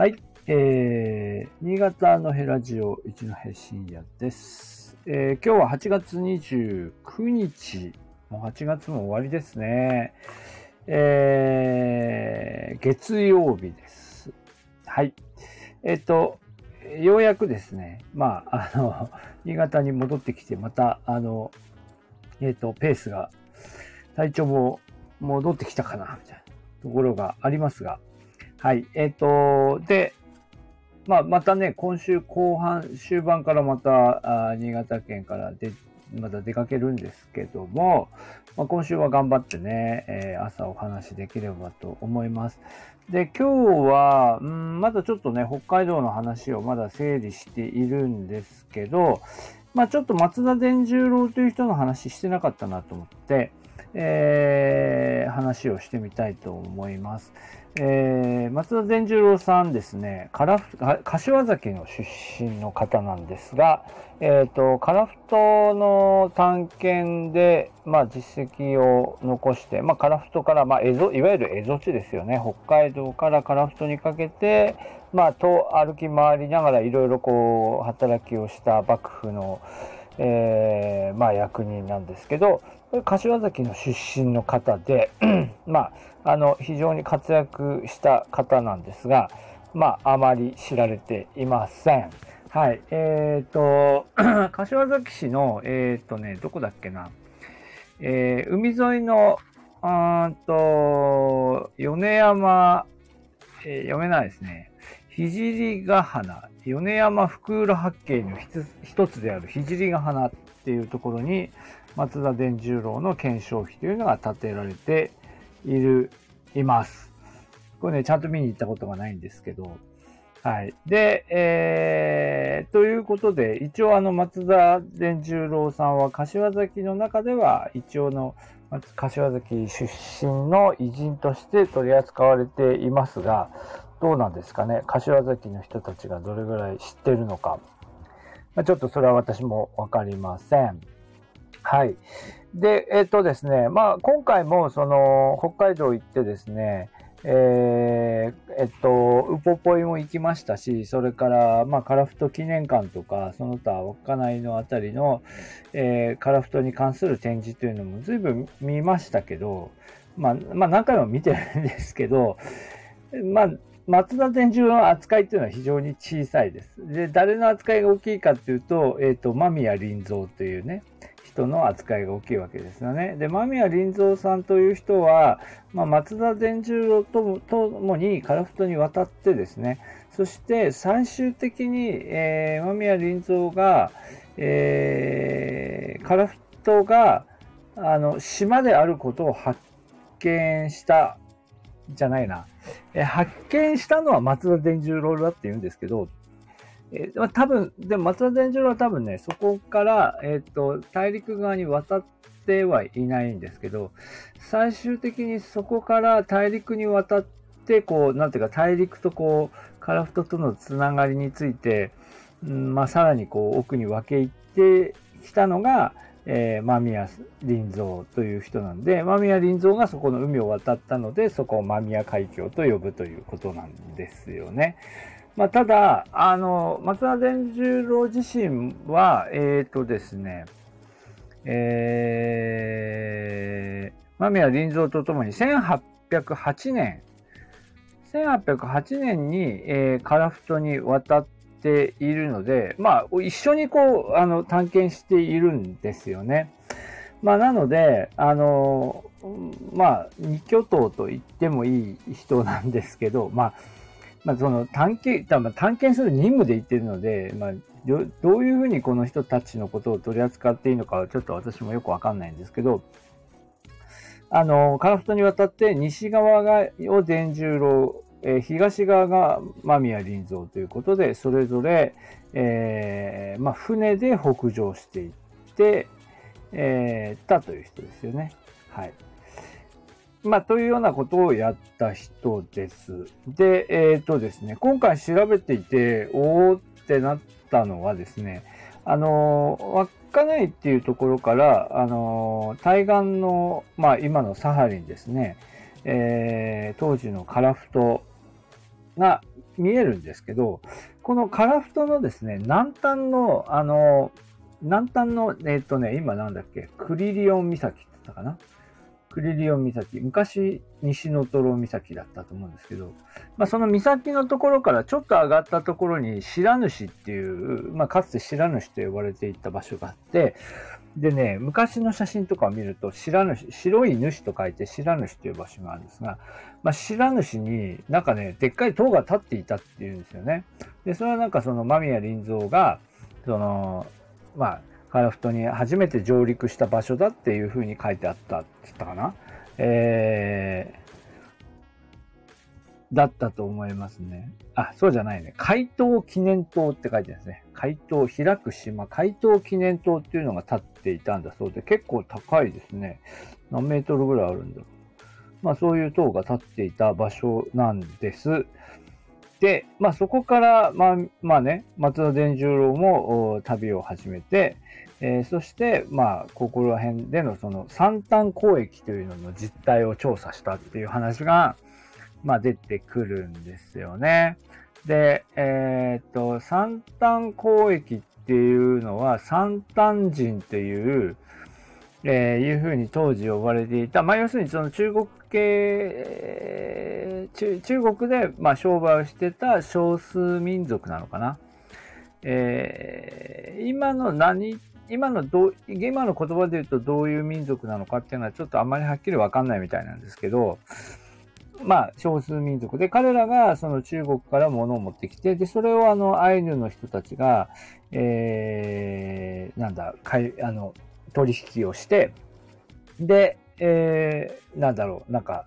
はい。えー、新潟のヘラジオ一戸深夜です。えー、今日は8月29日。もう8月も終わりですね。えー、月曜日です。はい。えっ、と、ようやくですね、まあ、あの、新潟に戻ってきて、また、あの、えっ、と、ペースが、体調も戻ってきたかな、みたいなところがありますが、はい。えっ、と、で、まあ、またね、今週後半、終盤からまた、あ新潟県からで、まだ出かけるんですけども、まあ、今週は頑張ってね、えー朝お話しできればと思います。で、今日は、うん、まだちょっとね、北海道の話をまだ整理しているんですけど、まあちょっと松田伝十郎という人の話してなかったなと思って、えー話をしてみたいと思います。えー松田伝十郎さんですね、樺太柏崎の出身の方なんですが、えっ、と、樺太の探検で、まあ実績を残して、まあ樺太から、まあ蝦夷、いわゆる蝦夷地ですよね、北海道から樺太にかけて、まあと歩き回りながらいろいろこう働きをした幕府の、えーまあ役人なんですけど、柏崎の出身の方で、まあ、あの、非常に活躍した方なんですが、まあ、あまり知られていません。はい。えっ、と、柏崎市の、えっ、とね、どこだっけな。えー海沿いの、うんと、米山、え読めないですね。聖ヶ花、米山福浦八景の一つである聖ヶ花っていうところに、松田伝十郎の顕彰碑というのが建てられている、います。これね、ちゃんと見に行ったことがないんですけど、はい。で、えー、ということで、一応あの、松田伝十郎さんは柏崎の中では、一応の、柏崎出身の偉人として取り扱われていますが、どうなんですかね？柏崎の人たちがどれぐらい知ってるのか。ま、ちょっとそれは私もわかりません。はい。で、えっ、とですね、まあ、今回も、その、北海道行ってですね、えーえっと、ウポポイも行きましたし、それから、まあ、カラフト記念館とか、その他、稚内のあたりの、えーカラフトに関する展示というのも随分見ましたけど、まあ、まあ、何回も見てるんですけど、まあ、松田伝十郎の扱いっていうのは非常に小さいです。で、誰の扱いが大きいかっていうと、えっ、と、間宮林蔵というね、人の扱いが大きいわけですよね。で、間宮林蔵さんという人は、まあ、松田伝十郎ともともに樺太に渡ってですね、そして最終的に、えー、間宮林蔵が、えー、樺太が、あの、島であることを発見した、じゃないな。え発見したのは松田伝十郎だって言うんですけど、えー、多分、でも松田伝十郎は多分ね、そこから、えっ、と、大陸側に渡ってはいないんですけど、最終的にそこから大陸に渡って、こう、なんていうか、大陸とこう、樺太とのつながりについて、うんまあ、さらにこう、奥に分け入ってきたのが、えー、間宮林蔵という人なんで、間宮林蔵がそこの海を渡ったので、そこを間宮海峡と呼ぶということなんですよね。まあ、ただ、あの、松田伝十郎自身は、えっ、とですね、えー、間宮林蔵とともに1808年、1808年に、えー、樺太に渡ってているので、まあ、一緒にこう、あの、探検しているんですよね。まあ、なので、あの、まあ、二巨頭と言ってもいい人なんですけど、まあ、まあ、その探検、多分探検する任務で言ってるので、まあ、どどういうふうにこの人たちのことを取り扱っていいのかちょっと私もよくわかんないんですけど、あの、樺太に渡って西側がを伝十郎、えー東側が間宮林蔵ということで、それぞれ、えーまあ、船で北上していって、えーたという人ですよね。はい。まあ、というようなことをやった人です。で、えっ、とですね、今回調べていて、おーってなったのはですね、あの、稚内っていうところから、あの、対岸の、まあ、今のサハリンですね、えー当時の樺太が見えるんですけど、このカラフトのですね、南端の、あの、南端の、えっ、とね、今なんだっけ、クリリオン岬って言ったかな？クリリオン岬。昔、西ノトロ岬だったと思うんですけど、まあ、その岬のところからちょっと上がったところに白主っていう、まあ、かつて白主と呼ばれていた場所があって、でね、昔の写真とかを見ると、白主、白い主と書いて白主という場所があるんですが、まあ、白主になんかね、でっかい塔が立っていたっていうんですよね。で、それはなんかその間宮林蔵が、その、まあ、カラフトに初めて上陸した場所だっていうふうに書いてあったって言ったかな。えー、だったと思いますね。あ、そうじゃないね。海東記念塔って書いてあるんですね。海東、開く島、海東記念塔っていうのが立っていたんだそうで、結構高いですね。何メートルぐらいあるんだろう。まあそういう塔が立っていた場所なんです。で、まあそこから、まあ、まあね、松田伝十郎も旅を始めて、えー、そして、まあ、ここら辺でのその三端交易というのの実態を調査したっていう話が、まあ出てくるんですよね。で、えー、っと、三端交易っていうのは、三端人っていう、えー、いうふうに当時呼ばれていた、まあ、要するにその中国系、中中国で、まあ、商売をしてた少数民族なのかな。えー、今の何、今のど今の言葉で言うとどういう民族なのかっていうのはちょっとあんまりはっきりわかんないみたいなんですけど、まあ、少数民族で、彼らがその中国から物を持ってきて、で、それをあの、アイヌの人たちが、えー、なんだ、かい、あの、取引をして、で、えー、なんだろう、なんか、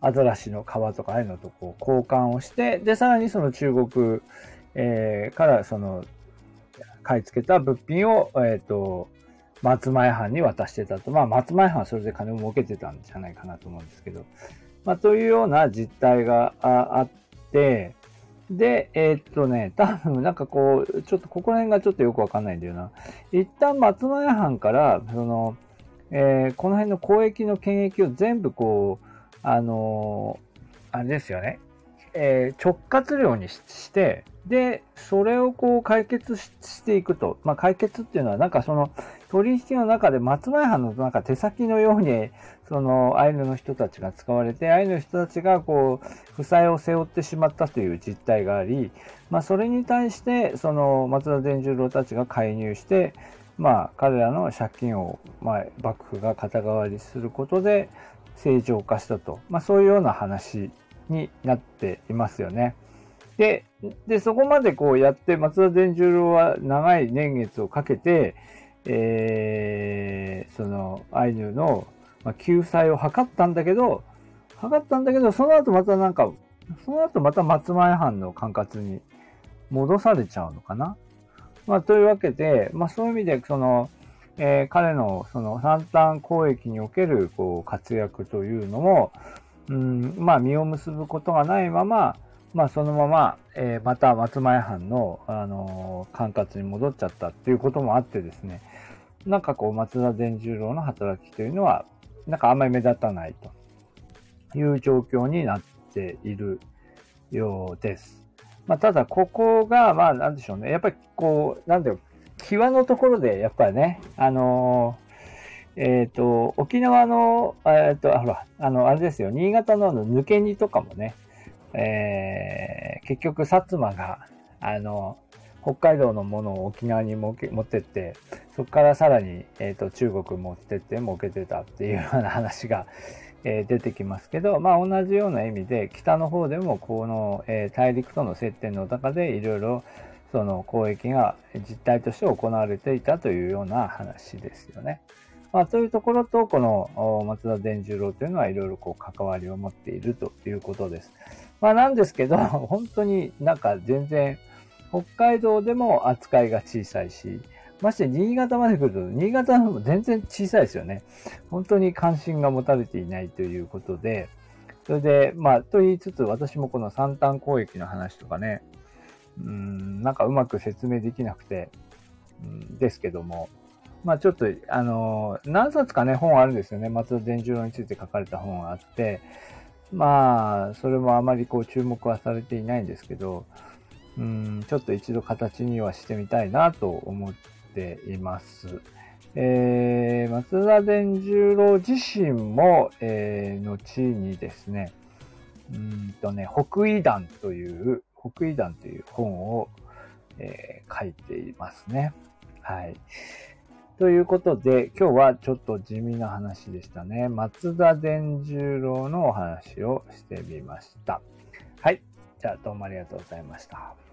アザラシの皮とかああいうのとこう交換をして、で、さらにその中国、えー、からその、買い付けた物品を、えっ、ー、と、松前藩に渡してたと。まあ、松前藩はそれで金を儲けてたんじゃないかなと思うんですけど、まあ、というような実態があって、で、えー、っとね、多分なんかこう、ちょっとここら辺がちょっとよくわかんないんだよな。一旦松前藩から、その、えー、この辺の交易の権益を全部こう、あのー、あれですよね、えー、直轄領にして、で、それをこう解決していくと。まあ、解決っていうのは、なんかその取引の中で松前藩のなんか手先のように、そのアイヌの人たちが使われて、アイヌの人たちがこう、負債を背負ってしまったという実態があり、まあ、それに対して、その松田伝十郎たちが介入して、まあ、彼らの借金を、まあ、幕府が肩代わりすることで正常化したと。まあ、そういうような話になっていますよね。で、で、そこまでこうやって、松田伝十郎は長い年月をかけて、えー、その、アイヌの、ま、救済を図ったんだけど、図ったんだけど、その後またなんか、その後また松前藩の管轄に戻されちゃうのかな？まあ、というわけで、まあ、そういう意味で、その、えー、彼のその三端交易におけるこう活躍というのも、うん、まあ、実を結ぶことがないまま、まあ、そのまま、えー、また松前藩の、あのー、管轄に戻っちゃったっていうこともあってですね、なんかこう、松田伝十郎の働きというのは、なんかあんまり目立たないという状況になっているようです。まあ、ただ、ここが、まあ、なんでしょうね。やっぱりこう、なんだよ、際のところで、やっぱりね、あの、えっ、ー、と、沖縄の、えっ、ー、と、ほら、あの、あれですよ、新潟のの抜け荷とかもね、えー、結局、薩摩が、あの、北海道のものを沖縄に持ってって、そこからさらに、えーと、中国持ってって儲けてたっていうような話が、えー、出てきますけど、まあ同じような意味で、北の方でもこの、えー、大陸との接点の中でいろいろその交易が実態として行われていたというような話ですよね。まあ、というところと、この松田伝十郎というのはいろいろこう関わりを持っているということです。まあなんですけど、本当になんか全然北海道でも扱いが小さいし、まして新潟まで来ると、新潟の方も全然小さいですよね。本当に関心が持たれていないということで、それで、まあ、と言いつつ、私もこの三端交易の話とかね、うん、なんかうまく説明できなくて、うん、ですけども、まあちょっと、あの、何冊かね、本あるんですよね。松田伝十郎について書かれた本があって、まあ、それもあまりこう注目はされていないんですけど、うん、ちょっと一度形にはしてみたいなと思っています。えー、松田伝十郎自身も、えー、後にですね、うんとね、北緯団という、北緯団という本を、えー、書いていますね。はい。ということで、今日はちょっと地味な話でしたね。松田伝十郎のお話をしてみました。はい。じゃあどうもありがとうございました。